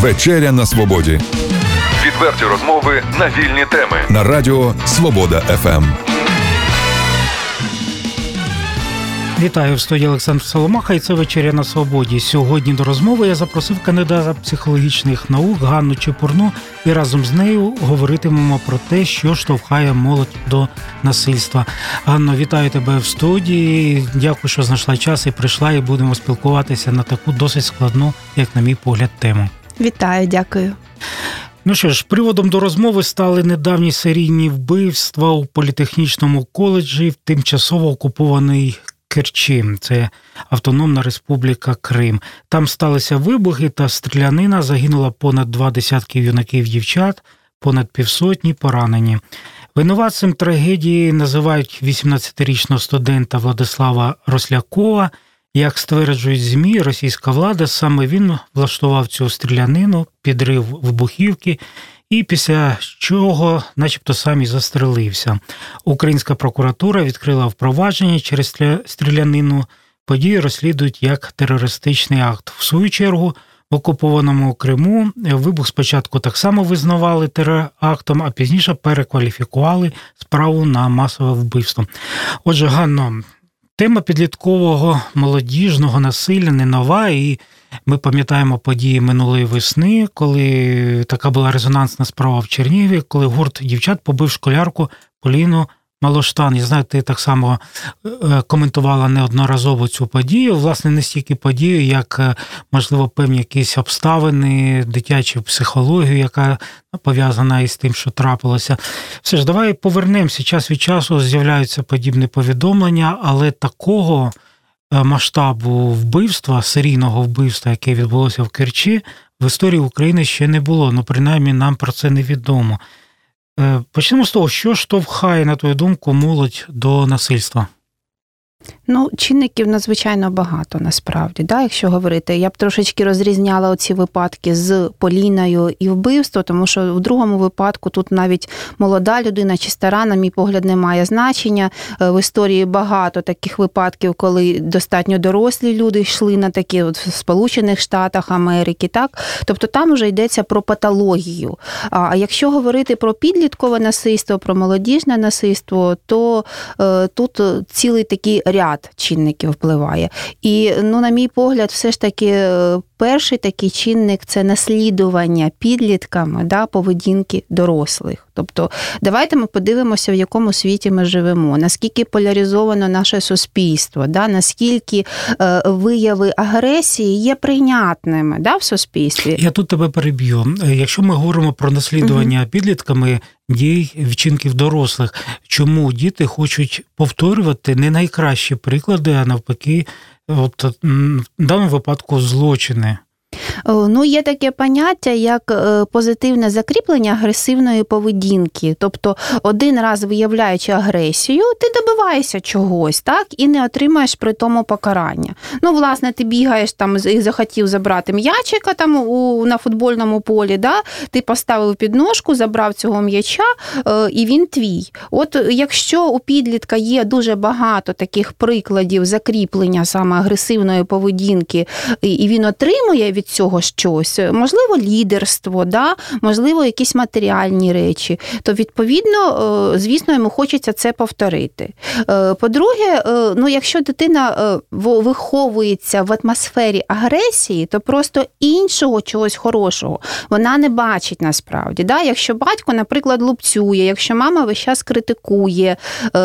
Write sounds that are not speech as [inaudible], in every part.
Вечеря на свободі. Відверті розмови на вільні теми на Радіо Свобода ФМ. Вітаю в студії Олександр Соломаха і це вечеря на свободі. Сьогодні до розмови я запросив кандидата психологічних наук Ганну Чепурну і разом з нею говоритимемо про те, що штовхає молодь до насильства. Ганно, вітаю тебе в студії. Дякую, що знайшла час і прийшла, і будемо спілкуватися на таку досить складну, як на мій погляд, тему. Вітаю, дякую. Ну що ж, приводом до розмови стали недавні серійні вбивства у політехнічному коледжі в тимчасово окупований Керчі, це Автономна Республіка Крим. Там сталися вибухи та стрілянина. Загинула понад два десятки юнаків дівчат, понад півсотні поранені. Винуватцем трагедії називають 18-річного студента Владислава Рослякова. Як стверджують ЗМІ, російська влада саме він влаштував цю стрілянину, підрив вибухівки і після чого, начебто, сам і застрелився. Українська прокуратура відкрила впровадження через стрілянину. Події розслідують як терористичний акт. В свою чергу в окупованому Криму вибух спочатку так само визнавали терактом, а пізніше перекваліфікували справу на масове вбивство. Отже, Ганно, тема підліткового молодіжного насилля не нова і ми пам'ятаємо події минулої весни, коли така була резонансна справа в Чернігові, коли гурт дівчат побив школярку Поліну Малоштан. Я знаю, ти так само е, коментувала неодноразово цю подію. Власне, не стільки подію, як, е, можливо, певні якісь обставини, дитячу психологію, яка пов'язана із тим, що трапилося. Все ж, давай повернемося. Час від часу з'являються подібні повідомлення, але такого. Е, масштабу вбивства, серійного вбивства, яке відбулося в Керчі, в історії України ще не було. Ну, принаймні, нам про це не відомо. Е, почнемо з того, що штовхає, на твою думку, молодь до насильства. Ну, чинників надзвичайно багато насправді. Да, Якщо говорити, я б трошечки розрізняла оці випадки з Поліною і вбивство, тому що в другому випадку тут навіть молода людина чи стара, на мій погляд, не має значення. Е, в історії багато таких випадків, коли достатньо дорослі люди йшли на такі от в Сполучених Штатах Америки. так? Тобто там вже йдеться про патологію. А якщо говорити про підліткове насильство, про молодіжне насильство, то е, тут цілий такий ряд чинників впливає. І, ну, на мій погляд, все ж таки е, перший такий чинник це наслідування підлітками да, поведінки дорослих. Тобто, давайте ми подивимося, в якому світі ми живемо, наскільки поляризовано наше суспільство, да, наскільки е, вияви агресії є прийнятними да, в суспільстві. Я тут тебе переб'ю. Е, якщо ми говоримо про наслідування угу. підлітками дій вчинків дорослих, чому діти хочуть повторювати не найкращі приклади, а навпаки, от в даному випадку злочини. Е, ну, є таке поняття, як е, позитивне закріплення агресивної поведінки. Тобто, один раз виявляючи агресію, ти добиваєшся чогось, так, і не отримаєш при тому покарання. Ну, власне, ти бігаєш там і захотів забрати м'ячика там у, на футбольному полі, да? ти поставив підножку, забрав цього м'яча, е, і він твій. От якщо у підлітка є дуже багато таких прикладів закріплення саме агресивної поведінки, і він отримує від цього щось, можливо, лідерство, да? можливо, якісь матеріальні речі, то відповідно, е, звісно, йому хочеться це повторити. Е, по-друге, е, ну, якщо дитина виховується в атмосфері агресії, то просто іншого чогось хорошого вона не бачить насправді. Да? Якщо батько, наприклад, лупцює, якщо мама весь час критикує,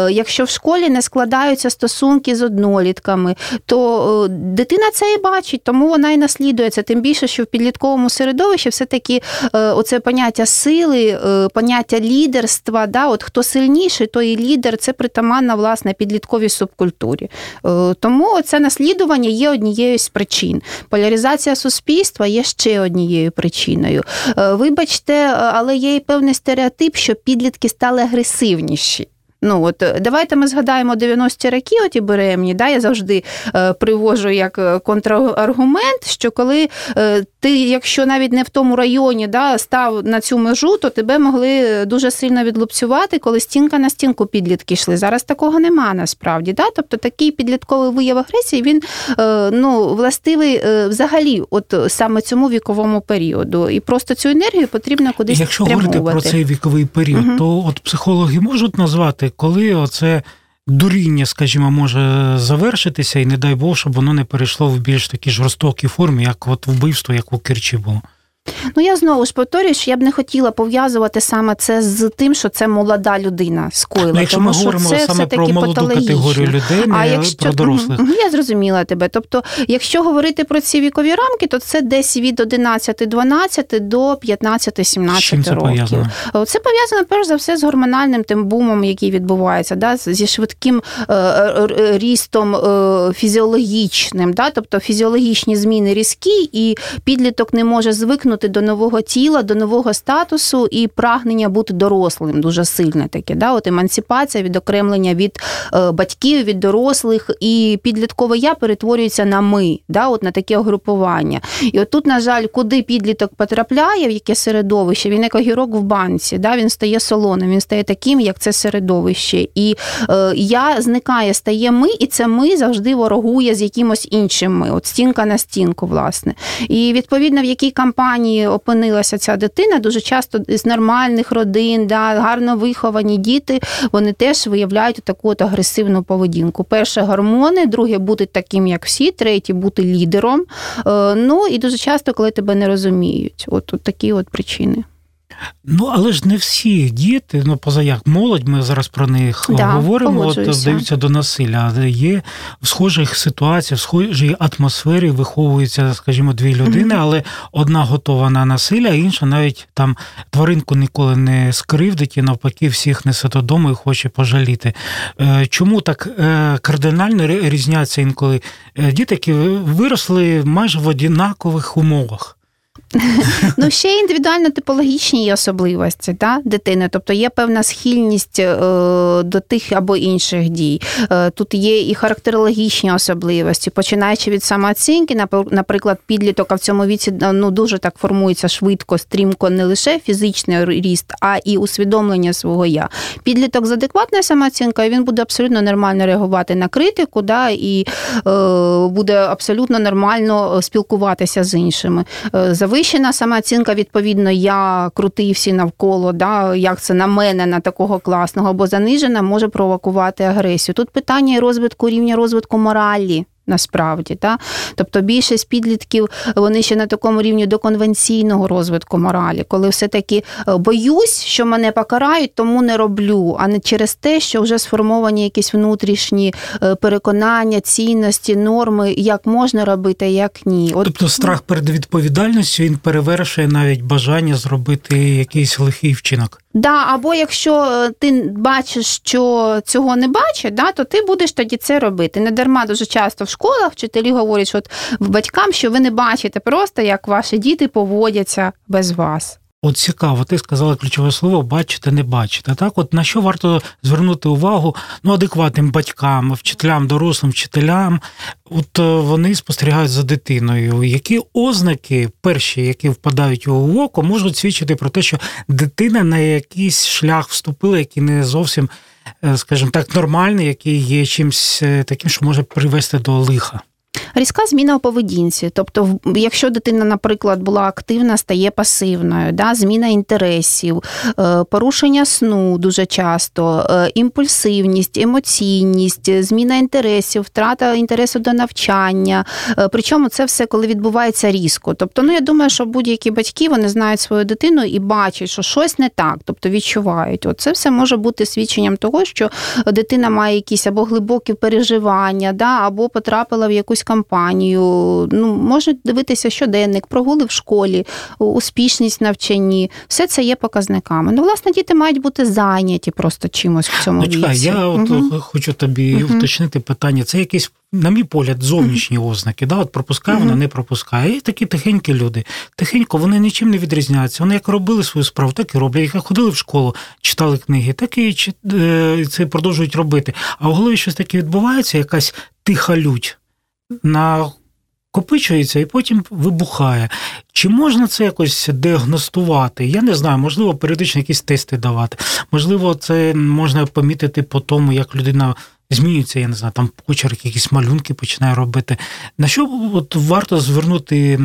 якщо в школі не складаються стосунки з однолітками, то дитина це і бачить, тому вона і наслідує це. Тим більше, що в підлітковому середовищі все-таки е, оце поняття сили, е, поняття лідерства, да, от хто сильніший, той і лідер, це притаманна власне підлітковій субкультурі. Е, тому це наслідування є однією з причин. Поляризація суспільства є ще однією причиною. Вибачте, але є і певний стереотип, що підлітки стали агресивніші. Ну от е, давайте ми згадаємо 90-ті роки, оті беремні. Да, я завжди е, привожу як е, контраргумент, що коли е, ти, якщо навіть не в тому районі да, став на цю межу, то тебе могли дуже сильно відлупцювати, коли стінка на стінку підлітки йшли. Зараз такого нема насправді. Да? Тобто такий підлітковий вияв агресії він е, ну, властивий е, взагалі, от саме цьому віковому періоду. І просто цю енергію потрібно кудись Якщо говорити про цей віковий період, Мгм. то от психологи можуть назвати, коли оце дуріння, скажімо, може завершитися, і не дай Бог, щоб воно не перейшло в більш такі жорстокі форми, як от вбивство, як у Керчі було. Ну я знову ж повторюю, що я б не хотіла пов'язувати саме це з тим, що це молода людина скоїла. Ну, якщо тому ми що говоримо це саме про молоду категорію людей, не А якщо про дорослих. Я зрозуміла тебе. Тобто, якщо говорити про ці вікові рамки, то це десь від 11-12 до 15-17 З чим це років. пов'язано? Це пов'язано перш за все з гормональним тим бумом, який відбувається, да, зі швидким е, рістом е, фізіологічним, да, тобто фізіологічні зміни різкі, і підліток не може звикнути до нового тіла, до нового статусу і прагнення бути дорослим дуже сильне таке. Да, от емансипація, відокремлення від е, батьків, від дорослих, і підліткове я перетворюється на ми, да, от на таке угрупування. І от тут, на жаль, куди підліток потрапляє, в яке середовище, він як огірок в банці, да, він стає солоним, він стає таким, як це середовище. І е, я зникає, стає ми, і це ми завжди ворогує з якимось іншим ми. От стінка на стінку, власне. І відповідно, в якій кампанії опинилася ця дитина, дуже часто з нормальних родин, да, гарно виховані діти, вони теж виявляють таку от агресивну поведінку. Перше гормони, друге бути таким, як всі, третє бути лідером. Е, Ну і дуже часто, коли тебе не розуміють. От, от такі от причини. Ну, але ж не всі діти, ну поза як молодь, ми зараз про них Да, говоримо, от вдаються до насилля, але є в схожих ситуаціях, в схожій атмосфері виховуються, скажімо, дві людини, але одна готова на насилля, а інша навіть там тваринку ніколи не скривдить і навпаки всіх несе додому і хоче пожаліти. Е, Чому так е, кардинально різняться інколи Е, діти, які виросли майже в однакових умовах? [laughs] Ну, ще індивідуально типологічні є особливості та, дитини, тобто є певна схильність е, до тих або інших дій. Е, тут є і характерологічні особливості, починаючи від самооцінки, наприклад, підліток в цьому віці ну, дуже так формується швидко, стрімко, не лише фізичний ріст, а і усвідомлення свого я. Підліток з адекватною самооцінкою він буде абсолютно нормально реагувати на критику, да, і е, буде абсолютно нормально спілкуватися з іншими. Е, Завищена самооцінка, відповідно, я крутий всі навколо, да, як це на мене, на такого класного, або занижена, може провокувати агресію. Тут питання і розвитку рівня розвитку моралі. Насправді, та тобто більшість підлітків вони ще на такому рівні до конвенційного розвитку моралі, коли все-таки е, боюсь, що мене покарають, тому не роблю, а не через те, що вже сформовані якісь внутрішні е, переконання, цінності, норми, як можна робити, як ні. От Тобто страх перед відповідальністю він перевершує навіть бажання зробити якийсь лихий вчинок. Да, або якщо е, ти бачиш, що цього не бачить, да, то ти будеш тоді це робити. Не дарма дуже часто в школах вчителі говорять, що от батькам, що ви не бачите просто, як ваші діти поводяться без вас. От цікаво, ти сказала ключове слово бачити, не бачити. Так, от на що варто звернути увагу ну, адекватним батькам, вчителям, дорослим вчителям. От е, вони спостерігають за дитиною. Які ознаки, перші, які впадають у око, можуть свідчити про те, що дитина на якийсь шлях вступила, який не зовсім, е, скажімо так, нормальний, який є чимось е, таким, що може привести до лиха. Різка зміна у поведінці. Тобто, якщо дитина, наприклад, була активна, стає пасивною, да, зміна інтересів, е, порушення сну дуже часто, е, імпульсивність, емоційність, зміна інтересів, втрата інтересу до навчання. Е, Причому це все, коли відбувається різко. Тобто, ну я думаю, що будь-які батьки вони знають свою дитину і бачать, що щось не так, тобто відчувають. От це все може бути свідченням того, що дитина має якісь або глибокі переживання, да, або потрапила в якусь кампанію. Компанію, ну можуть дивитися щоденник, прогули в школі, успішність в навчанні. Все це є показниками. Ну, власне, діти мають бути зайняті просто чимось в цьому Ну, чекай, віці. я от Мгм. хочу тобі Мгм. уточнити питання. Це якісь, на мій погляд, зовнішні ознаки. Да? От пропускає, вона не пропускає. І такі тихенькі люди. Тихенько, вони нічим не відрізняються. Вони як робили свою справу, так і роблять. Як ходили в школу, читали книги, так і е, це продовжують робити. А в голові щось таке відбувається, якась тиха лють. Накопичується і потім вибухає. Чи можна це якось діагностувати? Я не знаю, можливо, періодично якісь тести давати. Можливо, це можна помітити по тому, як людина змінюється, я не знаю, там почерк, якісь малюнки починає робити. На що от варто звернути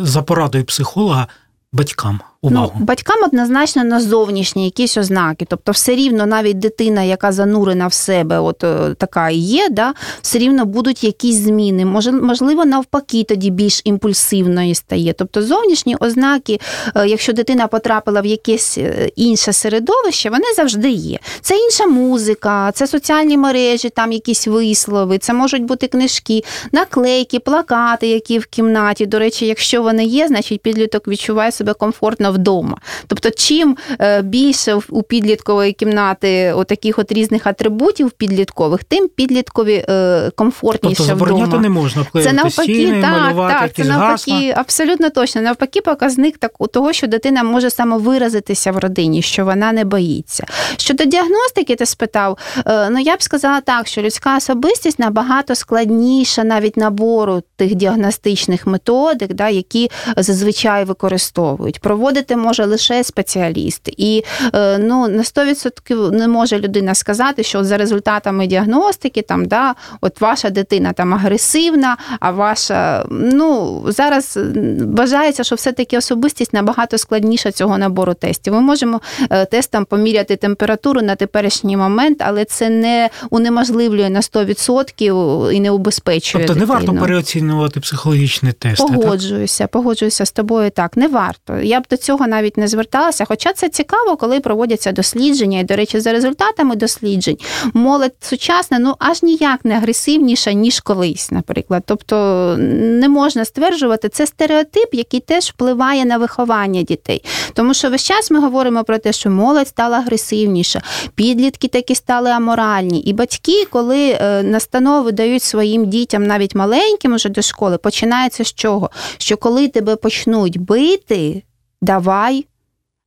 за порадою психолога батькам увагу? Ну, батькам однозначно на зовнішні якісь ознаки. Тобто, все рівно навіть дитина, яка занурена в себе, от е, така і є, да, все рівно будуть якісь зміни. Можливо, навпаки, тоді більш імпульсивною стає. Тобто, зовнішні ознаки, е, якщо дитина потрапила в якесь е, інше середовище, вони завжди є. Це інша музика, це соціальні мережі, там якісь вислови, це можуть бути книжки, наклейки, плакати, які в кімнаті. До речі, якщо вони є, значить підліток відчуває себе комфортно вдома. Тобто, чим е, більше у підліткової кімнати таких от різних атрибутів підліткових, тим підліткові е, комфортніше Тобто забороняти вдома. не можна Це навпаки, стіни, так, малювати так, це якісь гасла. навпаки, абсолютно точно. Навпаки, показник так, того, що дитина може самовиразитися в родині, що вона не боїться. Щодо діагностики, ти спитав, е, ну я б сказала так, що людська особистість набагато складніша навіть набору тих діагностичних методик, да, які зазвичай використовують. Проводити може лише спеціаліст. І е, ну, на 100% не може людина сказати, що за результатами діагностики, там, да, от ваша дитина там агресивна, а ваша. Ну, зараз вважається, що все-таки особистість набагато складніша цього набору тестів. Ми можемо е, тестом поміряти температуру на теперішній момент, але це не унеможливлює на 100% і не убезпечує. Тобто не варто дитину. переоцінювати психологічні тести. так? Погоджуюся, погоджуюся з тобою. Так, не варто. Я б до цього навіть не зверталася. Хоча це цікаво, коли проводяться дослідження. І, до речі, за результатами досліджень молодь сучасна ну аж ніяк не агресивніша, ніж колись, наприклад. Тобто не можна стверджувати, це стереотип, який теж впливає на виховання дітей. Тому що весь час ми говоримо про те, що молодь стала агресивніша, підлітки такі стали аморальні. І батьки, коли е, настанови дають своїм дітям, навіть маленьким уже до школи, починається з чого? Що коли тебе почнуть бити, давай.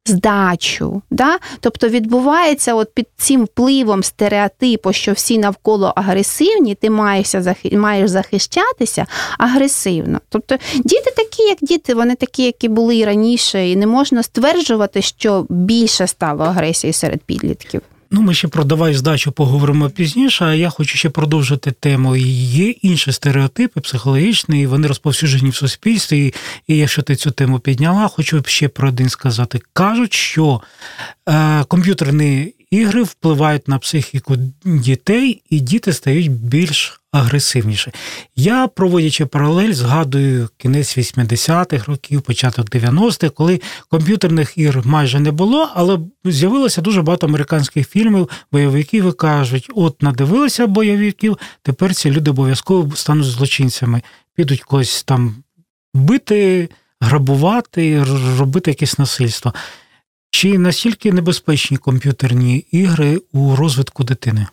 Здачу, да? тобто відбувається от під цим впливом стереотипу, що всі навколо агресивні, ти маєшся маєш захищатися агресивно. Тобто діти такі, як діти, вони такі, які були і раніше, і не можна стверджувати, що більше стало агресії серед підлітків. Ну, ми ще про давай здачу поговоримо пізніше, а я хочу ще продовжити тему. Є інші стереотипи психологічні, і вони розповсюджені в суспільстві. І, і якщо ти цю тему підняла, хочу ще про один сказати. Кажуть, що е, комп'ютерні ігри впливають на психіку дітей, і діти стають більш агресивніші. Я, проводячи паралель, згадую кінець 80-х років, початок 90-х, коли комп'ютерних ігр майже не було, але з'явилося дуже багато американських фільмів, бойовиків і кажуть, от надивилися бойовиків, тепер ці люди обов'язково стануть злочинцями, підуть когось там бити, грабувати, робити якесь насильство. Чи настільки небезпечні комп'ютерні ігри у розвитку дитини?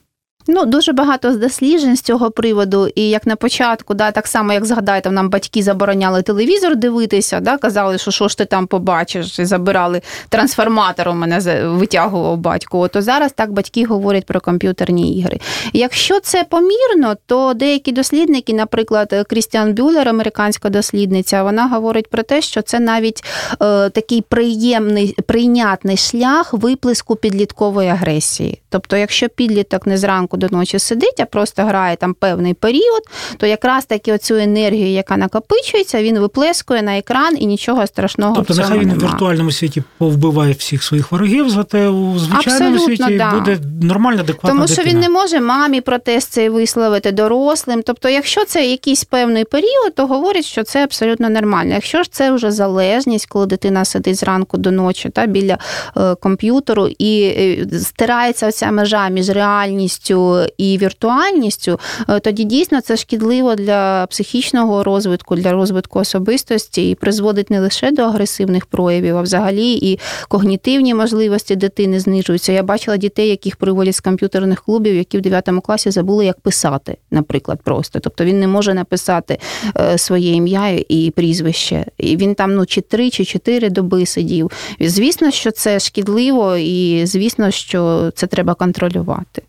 Ну, дуже багато досліджень з цього приводу. І як на початку, да, так само, як згадайте, нам батьки забороняли телевізор дивитися, да, казали, що що ж ти там побачиш, і забирали трансформатором мене за- витягував батько. То зараз так батьки говорять про комп'ютерні ігри. Якщо це помірно, то деякі дослідники, наприклад, Крістіан Бюллер, американська дослідниця, вона говорить про те, що це навіть е, такий приємний прийнятний шлях виплеску підліткової агресії. Тобто, якщо підліток не зранку до ночі сидить, а просто грає там певний період, то якраз таки оцю енергію, яка накопичується, він виплескує на екран і нічого страшного Тобто, в цьому нехай він в віртуальному світі повбиває всіх своїх ворогів, зате у звичайному Абсолютно, світі да. буде нормальна, адекватна Тому що дитина. він не може мамі протест цей висловити дорослим. Тобто, якщо це якийсь певний період, то говорять, що це абсолютно нормально. Якщо ж це вже залежність, коли дитина сидить зранку до ночі та біля е, комп'ютеру і е, стирається оця межа між реальністю і віртуальністю, е, тоді дійсно це шкідливо для психічного розвитку, для розвитку особистості і призводить не лише до агресивних проявів, а взагалі і когнітивні можливості дитини знижуються. Я бачила дітей, яких приводять з комп'ютерних клубів, які в 9 класі забули, як писати, наприклад, просто. Тобто він не може написати е, своє ім'я і прізвище. І він там ну чи три, чи чотири доби сидів. Звісно, що це шкідливо, і звісно, що це треба контролювати.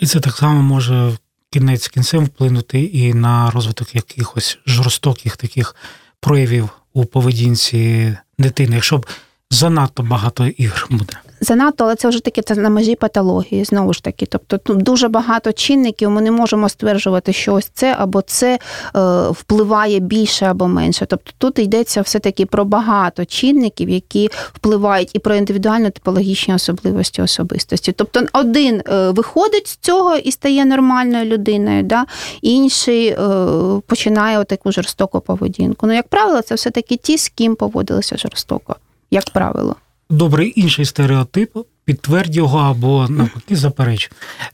І це так само може кінець кінцем вплинути і на розвиток якихось жорстоких таких проявів у поведінці дитини, якщо б занадто багато ігр буде. Занадто, але це вже таки це на межі патології, знову ж таки. Тобто тут дуже багато чинників, ми не можемо стверджувати, що ось це або це е, впливає більше або менше. Тобто тут йдеться все-таки про багато чинників, які впливають і про індивідуально типологічні особливості особистості. Тобто один е, виходить з цього і стає нормальною людиною, да? інший е, починає таку жорстоку поведінку. Ну, як правило, це все-таки ті, з ким поводилися жорстоко, як правило. Добрий інший стереотип, підтвердь його або навпаки запереч.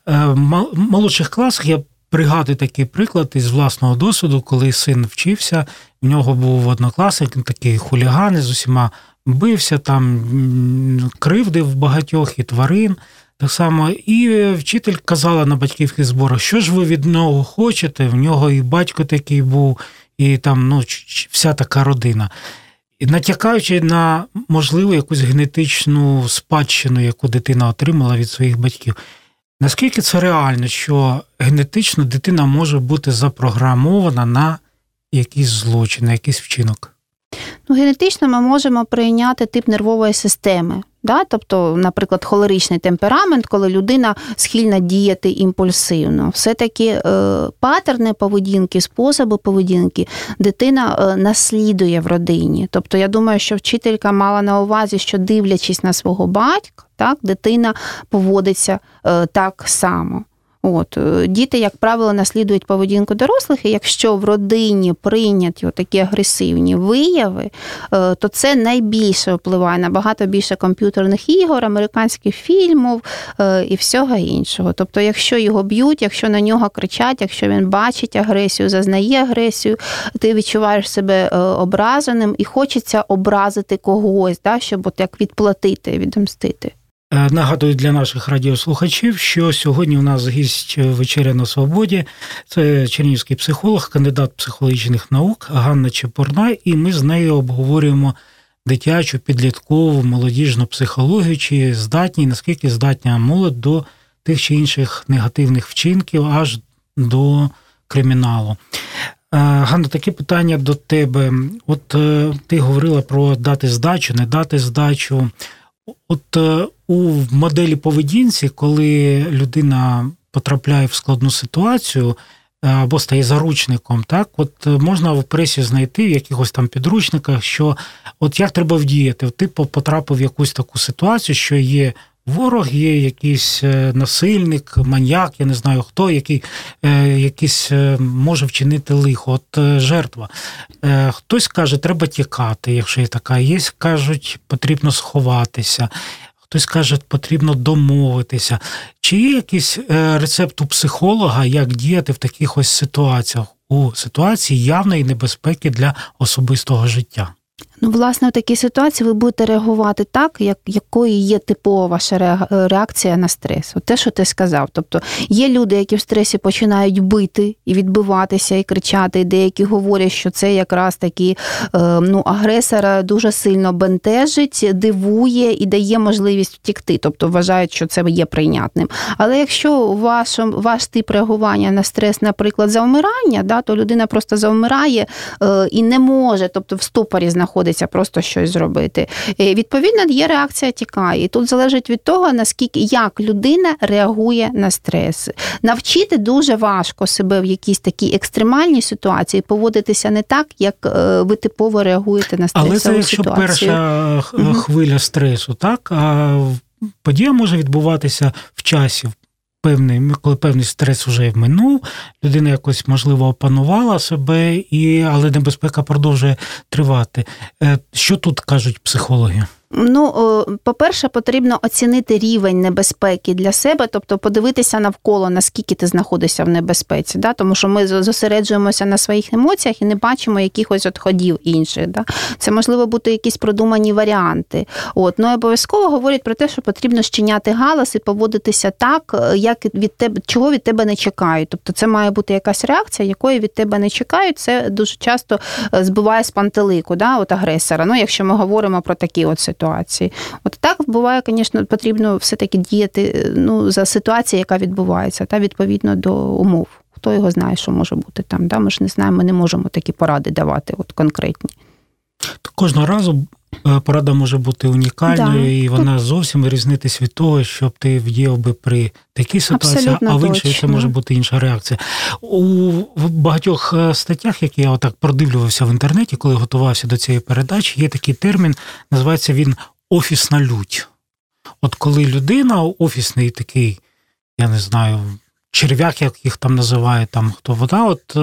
В молодших класах я пригадую такий приклад із власного досвіду, коли син вчився, в нього був однокласник, такий хуліган, з усіма бився, там кривдив багатьох і тварин. Так само, і вчитель казала на батьківських зборах, що ж ви від нього хочете? В нього і батько такий був, і там ну, вся така родина натякаючи на можливу якусь генетичну спадщину, яку дитина отримала від своїх батьків. Наскільки це реально, що генетично дитина може бути запрограмована на якийсь злочин, на якийсь вчинок? Ну, Генетично ми можемо прийняти тип нервової системи. Да? Тобто, наприклад, холеричний темперамент, коли людина схильна діяти імпульсивно. Все-таки е, патерни поведінки, способи поведінки дитина е, наслідує в родині. Тобто, я думаю, що вчителька мала на увазі, що дивлячись на свого батька, так, дитина поводиться е, так само. От е, Діти, як правило, наслідують поведінку дорослих, і якщо в родині прийняті такі агресивні вияви, е, то це найбільше впливає на багато більше комп'ютерних ігор, американських фільмів е, і всього іншого. Тобто, якщо його б'ють, якщо на нього кричать, якщо він бачить агресію, зазнає агресію, ти відчуваєш себе ображеним і хочеться образити когось, да, щоб от як відплатити, відомстити. Е, нагадую для наших радіослухачів, що сьогодні у нас гість вечеря на свободі. Це чернівський психолог, кандидат психологічних наук Ганна Чепурна, і ми з нею обговорюємо дитячу, підліткову, молодіжну психологію, чи здатні, наскільки здатня молодь до тих чи інших негативних вчинків, аж до криміналу. Е, Ганна, таке питання до тебе. От е, ти говорила про дати здачу, не дати здачу. От е, у моделі поведінці, коли людина потрапляє в складну ситуацію е, або стає заручником, так от е, можна в пресі знайти в якихось там підручниках, що от як треба вдіяти, ти потрапив в якусь таку ситуацію, що є Ворог є якийсь е, насильник, маньяк, я не знаю хто, який е, якийсь е, може вчинити лихо. От жертва. Хтось каже, треба тікати, якщо є така. Є, кажуть, потрібно сховатися. Хтось каже, потрібно домовитися. Чи є якийсь рецепт у психолога, як діяти в таких ось ситуаціях, у ситуації явної небезпеки для особистого життя? Ну, власне, в такій ситуації ви будете реагувати так, як якою є типова ваша реакція на стрес. От те, що ти сказав. Тобто є люди, які в стресі починають бити і відбиватися, і кричати, і деякі говорять, що це якраз таки е, ну, агресора дуже сильно бентежить, дивує і дає можливість втікти, тобто вважають, що це є прийнятним. Але якщо ваш, ваш тип реагування на стрес, наприклад, завмирання, да, то людина просто завмирає е, і не може, тобто в стопорі знаходиться доводиться просто щось зробити. І, Відповідно, є реакція тікає. І тут залежить від того, наскільки як людина реагує на стрес. Навчити дуже важко себе в якійсь такій екстремальній ситуації поводитися не так, як е, ви типово реагуєте на стресову ситуацію. Але це якщо перша хвиля стресу, так а подія може відбуватися в часі, певний, коли певний стрес вже минув, людина якось, можливо, опанувала себе, і, але небезпека продовжує тривати. Е, що тут кажуть психологи? Ну, по-перше, потрібно оцінити рівень небезпеки для себе, тобто подивитися навколо, наскільки ти знаходишся в небезпеці. Да? Тому що ми зосереджуємося на своїх емоціях і не бачимо якихось отходів інших. Да? Це можливо бути якісь продумані варіанти. От. Ну, обов'язково говорять про те, що потрібно щиняти галас і поводитися так, е, як від тебе, чого від тебе не чекають. Тобто це має бути якась реакція, якої від тебе не чекають. Це дуже часто е, збиває з пантелику, да? от агресора. Ну, якщо ми говоримо про такі от ситуації ситуації. От так буває, звісно, потрібно все-таки діяти ну, за ситуацією, яка відбувається, та відповідно до умов. Хто його знає, що може бути там. Да? Ми ж не знаємо, ми не можемо такі поради давати, от конкретні. Кожного разу е, порада може бути унікальною, да. і вона зовсім різнитись від того, щоб ти вдіяв би при такій ситуації, Абсолютно а в іншій це може бути інша реакція. У багатьох е, статтях, які я отак продивлювався в інтернеті, коли готувався до цієї передачі, є такий термін, називається він офісна лють. От коли людина, офісний такий, я не знаю, черв'як, як їх там називає, там хто вода, от е,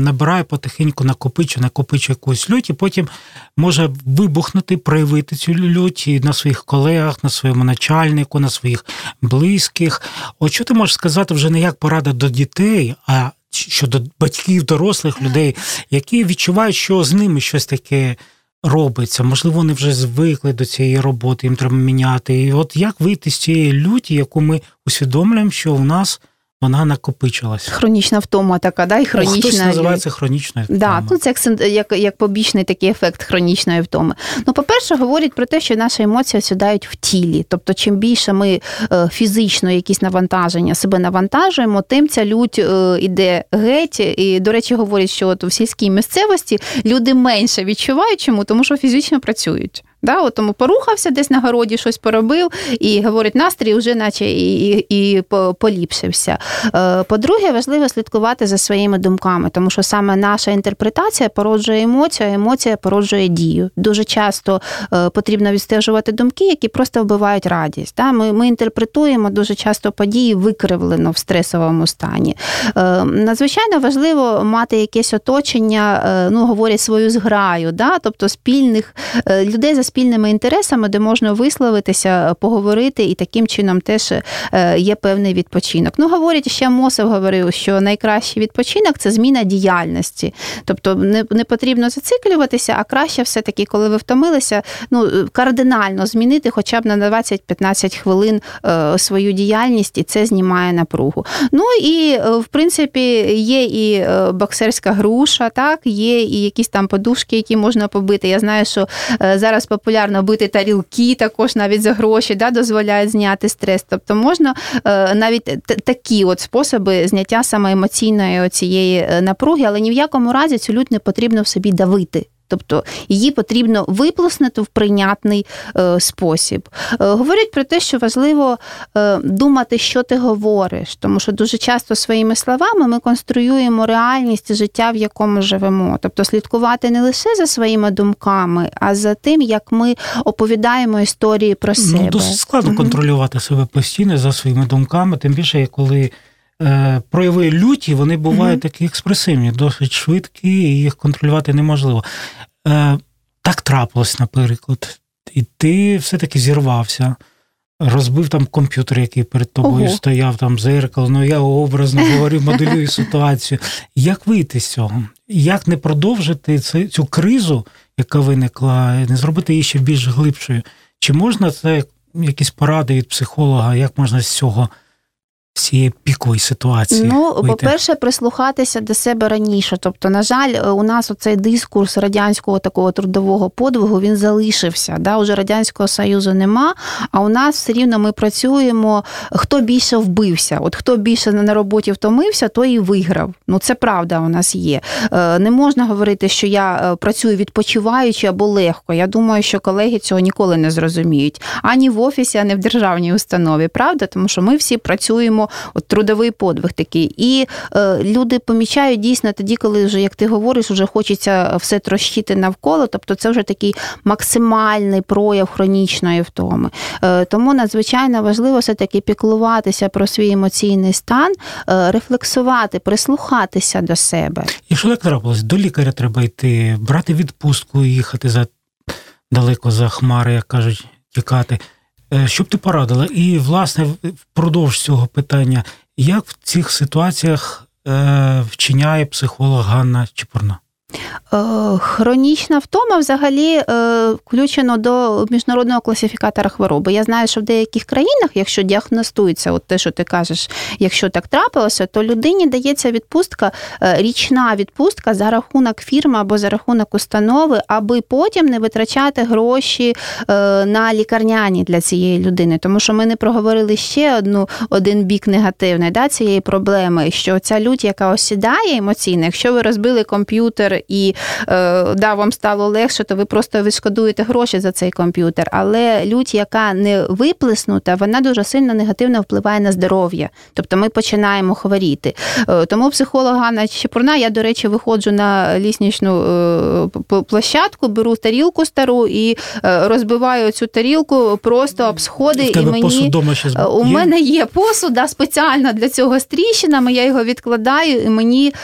набирає потихеньку, накопичує, накопичує якусь лють, і потім може вибухнути, проявити цю лють і на своїх колегах, на своєму начальнику, на своїх близьких. От що ти можеш сказати вже не як порада до дітей, а щодо батьків, дорослих людей, які відчувають, що з ними щось таке. Робиться, можливо, вони вже звикли до цієї роботи, їм треба міняти. І от як вийти з цієї люті, яку ми усвідомлюємо, що у нас вона накопичилась. Хронічна втома така, да, і хронічна. Хтось називає це хронічною втома. Да, ну, це як, як як, побічний такий ефект хронічної втоми. Ну, по-перше, говорять про те, що наші емоції осідають в тілі. Тобто, чим більше ми е, фізично якісь навантаження себе навантажуємо, тим ця лють е, іде геть. І, до речі, говорять, що от у сільській місцевості люди менше відчувають, чому тому що фізично працюють. Да, от Тому порухався десь на городі, щось поробив, і говорить, настрій вже наче і і, і поліпшився. Е, по-друге, важливо слідкувати за своїми думками, тому що саме наша інтерпретація породжує емоцію, а емоція породжує дію. Дуже часто е, потрібно відстежувати думки, які просто вбивають радість. Да? Ми ми інтерпретуємо дуже часто події викривлено в стресовому стані. Е, надзвичайно важливо мати якесь оточення, ну говорять свою зграю, да? тобто спільних людей за спільними інтересами, де можна висловитися, поговорити, і таким чином теж е, є певний відпочинок. Ну, говорять, ще Мосов говорив, що найкращий відпочинок це зміна діяльності. Тобто не не потрібно зациклюватися, а краще все-таки, коли ви втомилися, ну кардинально змінити хоча б на 20-15 хвилин е, свою діяльність, і це знімає напругу. Ну і е, в принципі є і боксерська груша, так, є і якісь там подушки, які можна побити. Я знаю, що зараз популярно бити тарілки, також навіть за гроші, да, дозволяють зняти стрес. Тобто можна е, навіть такі от способи зняття саме емоційної цієї е, напруги, але ні в якому разі цю лють не потрібно в собі давити. Тобто її потрібно виплеснути в прийнятний е, спосіб. Е, говорять про те, що важливо е, думати, що ти говориш, тому що дуже часто своїми словами ми конструюємо реальність життя, в якому живемо. Тобто слідкувати не лише за своїми думками, а за тим, як ми оповідаємо історії про ну, себе. Ну, Досить складно угу. контролювати себе постійно за своїми думками, тим більше, коли. Прояви люті, вони бувають mm-hmm. такі експресивні, досить швидкі, і їх контролювати неможливо е, так трапилось, наприклад, і ти все-таки зірвався, розбив там комп'ютер, який перед тобою Ого. стояв, там зеркало, ну я образно говорю, моделюю ситуацію. Як вийти з цього? Як не продовжити цю, цю кризу, яка виникла, не зробити її ще більш глибшою? Чи можна це якісь поради від психолога, як можна з цього? Цієї пікової ситуації? Ну, вийти? по-перше, прислухатися до себе раніше. Тобто, на жаль, у нас оцей дискурс радянського такого трудового подвигу він залишився. Да? Уже Радянського Союзу нема, а у нас все рівно ми працюємо, хто більше вбився. От хто більше на роботі втомився, той і виграв. Ну, це правда у нас є. Е, не можна говорити, що я е, працюю відпочиваючи або легко. Я думаю, що колеги цього ніколи не зрозуміють ані в офісі, ані в державній установі. Правда, тому що ми всі працюємо бачимо от трудовий подвиг такий. І е, люди помічають дійсно тоді, коли вже, як ти говориш, вже хочеться все трощити навколо. Тобто це вже такий максимальний прояв хронічної втоми. Е, тому надзвичайно важливо все-таки піклуватися про свій емоційний стан, е, рефлексувати, прислухатися до себе. Якщо так трапилось, до лікаря треба йти, брати відпустку, їхати за далеко за хмари, як кажуть, тікати. Е, Що б ти порадила? І, власне, впродовж цього питання, як в цих ситуаціях е, вчиняє психолог Ганна Чепурна? Е, Хронічна втома взагалі е, включено до міжнародного класифікатора хвороби. Я знаю, що в деяких країнах, якщо діагностується, от те, що ти кажеш, якщо так трапилося, то людині дається відпустка, е, річна відпустка за рахунок фірми або за рахунок установи, аби потім не витрачати гроші на лікарняні для цієї людини. Тому що ми не проговорили ще одну один бік негативний да, цієї проблеми, що ця лють, яка осідає емоційно, якщо ви розбили комп'ютер і е, да, вам стало легше, то ви просто відшкодуєте гроші за цей комп'ютер. Але лють, яка не виплеснута, вона дуже сильно негативно впливає на здоров'я. Тобто ми починаємо хворіти. Е, Тому психолог Ганна Чепурна, я, до речі, виходжу на ліснічну е, площадку, беру тарілку стару і розбиваю цю тарілку просто об сходи. В і мені... посуд дома ще У мене є посуд да, спеціально для цього з тріщинами, я його відкладаю, і мені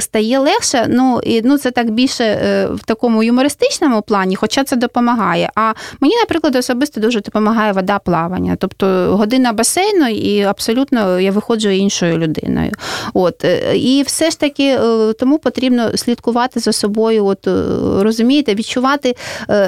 стає легше. Ну, і, ну, це так більше е, в такому юмористичному плані, хоча це допомагає. А мені, наприклад, особисто дуже допомагає вода плавання. Тобто година басейну, і абсолютно я виходжу іншою людиною. От. е, І все ж таки е, тому потрібно слідкувати за собою, от, розумієте, відчувати,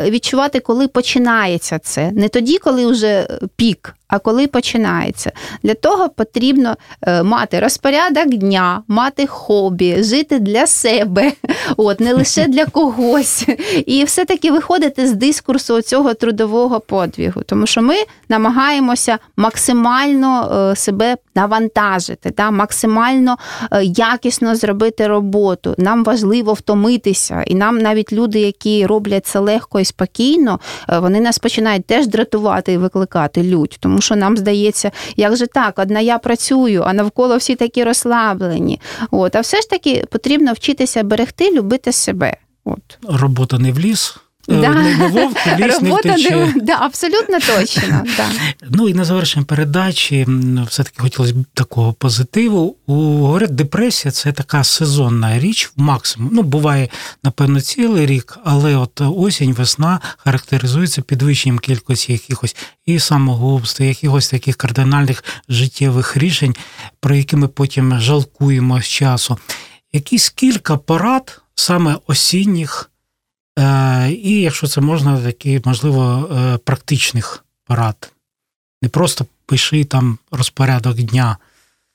відчувати, коли починається це. Не тоді, коли вже пік, а коли починається. Для того потрібно е, мати розпорядок дня, мати хобі, жити для себе, [laughs] от, не лише для когось. І все-таки виходити з дискурсу цього трудового подвігу. Тому що ми намагаємося максимально е, себе навантажити, да, максимально е, якісно зробити роботу. Нам важливо втомитися. І нам навіть люди, які роблять це легко і спокійно, е, вони нас починають теж дратувати і викликати лють. Тому що нам здається, як же так, одна я працюю, а навколо всі такі розслаблені. От, а все ж таки потрібно вчитися берегти, любити себе. От. Робота не в ліс. Е, Да. Не, вовк, в ліс не втече. да, абсолютно точно. [laughs] Да. Ну і на завершення передачі все-таки хотілося б такого позитиву. У говорять, депресія це така сезонна річ, максимум. Ну, буває, напевно, цілий рік, але от осінь, весна характеризується підвищенням кількості якихось і самогубств, і якихось таких кардинальних життєвих рішень, про які ми потім жалкуємо з часу. Якісь кілька порад саме осінніх, і якщо це можна, такі, можливо, е, практичних порад. Не просто пиши там розпорядок дня.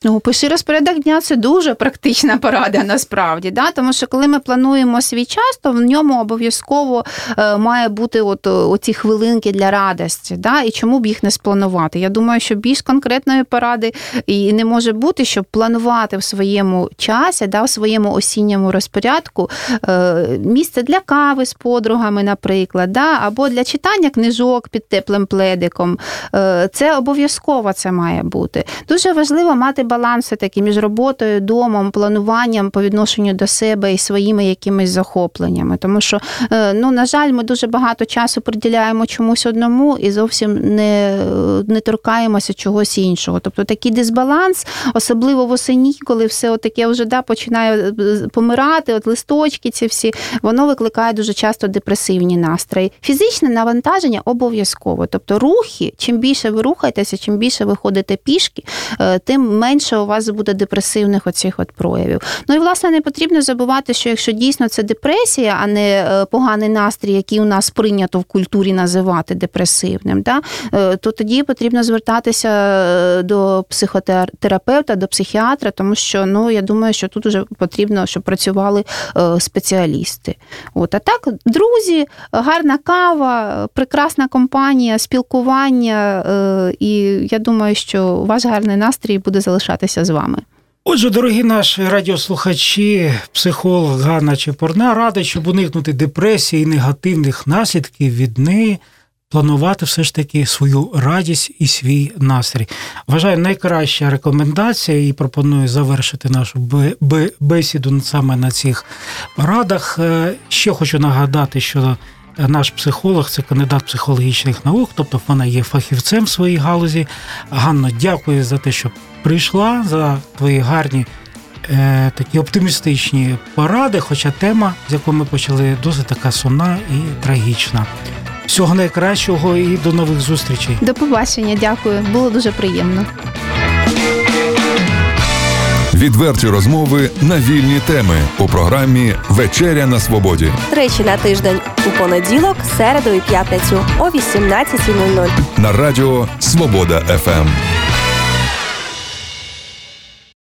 Ну, пиши розпорядок дня це дуже практична порада насправді. Да? Тому що коли ми плануємо свій час, то в ньому обов'язково е, має бути от, е, оці хвилинки для радості. Да? І чому б їх не спланувати? Я думаю, що більш конкретної поради і не може бути, щоб планувати в своєму часі, да, в своєму осінньому розпорядку е, місце для кави з подругами, наприклад, да? або для читання книжок під теплим пледиком. Це обов'язково це має бути. Дуже важливо мати баланс таки між роботою, домом, плануванням по відношенню до себе і своїми якимись захопленнями. Тому що, е, ну, на жаль, ми дуже багато часу приділяємо чомусь одному і зовсім не, не торкаємося чогось іншого. Тобто такий дисбаланс, особливо восені, коли все таке вже да, починає е, помирати, от листочки ці всі, воно викликає дуже часто депресивні настрої. Фізичне навантаження обов'язково. Тобто рухи, чим більше ви рухаєтеся, чим більше ви ходите пішки, е, тим менше у вас буде депресивних оцих от проявів. Ну і власне не потрібно забувати, що якщо дійсно це депресія, а не е, поганий настрій, який у нас прийнято в культурі називати депресивним, да, е, то тоді потрібно звертатися е, до психотерапевта, до психіатра, тому що ну я думаю, що тут вже потрібно, щоб працювали спеціалісти. От а так, друзі, гарна кава, прекрасна компанія, спілкування, і я думаю, що ваш гарний настрій буде залишатися з вами. Отже, дорогі наші радіослухачі, психолог Ганна Чепурна радить, щоб уникнути депресії і негативних наслідків від неї, планувати все ж таки свою радість і свій настрій. Вважаю, найкраща рекомендація і пропоную завершити нашу бе- бе- бесіду саме на цих порадах. Е, Ще хочу нагадати, що наш психолог це кандидат психологічних наук, тобто вона є фахівцем в своїй галузі. Ганно, дякую за те, що прийшла, за твої гарні е, такі оптимістичні поради, хоча тема, з якої ми почали, досить така сумна і трагічна. Всього найкращого і до нових зустрічей. До побачення, дякую. Було дуже приємно. Відверті розмови на вільні теми у програмі Вечеря на Свободі. Тричі на тиждень у понеділок, середу і п'ятницю о 18.00. на радіо Свобода ФМ.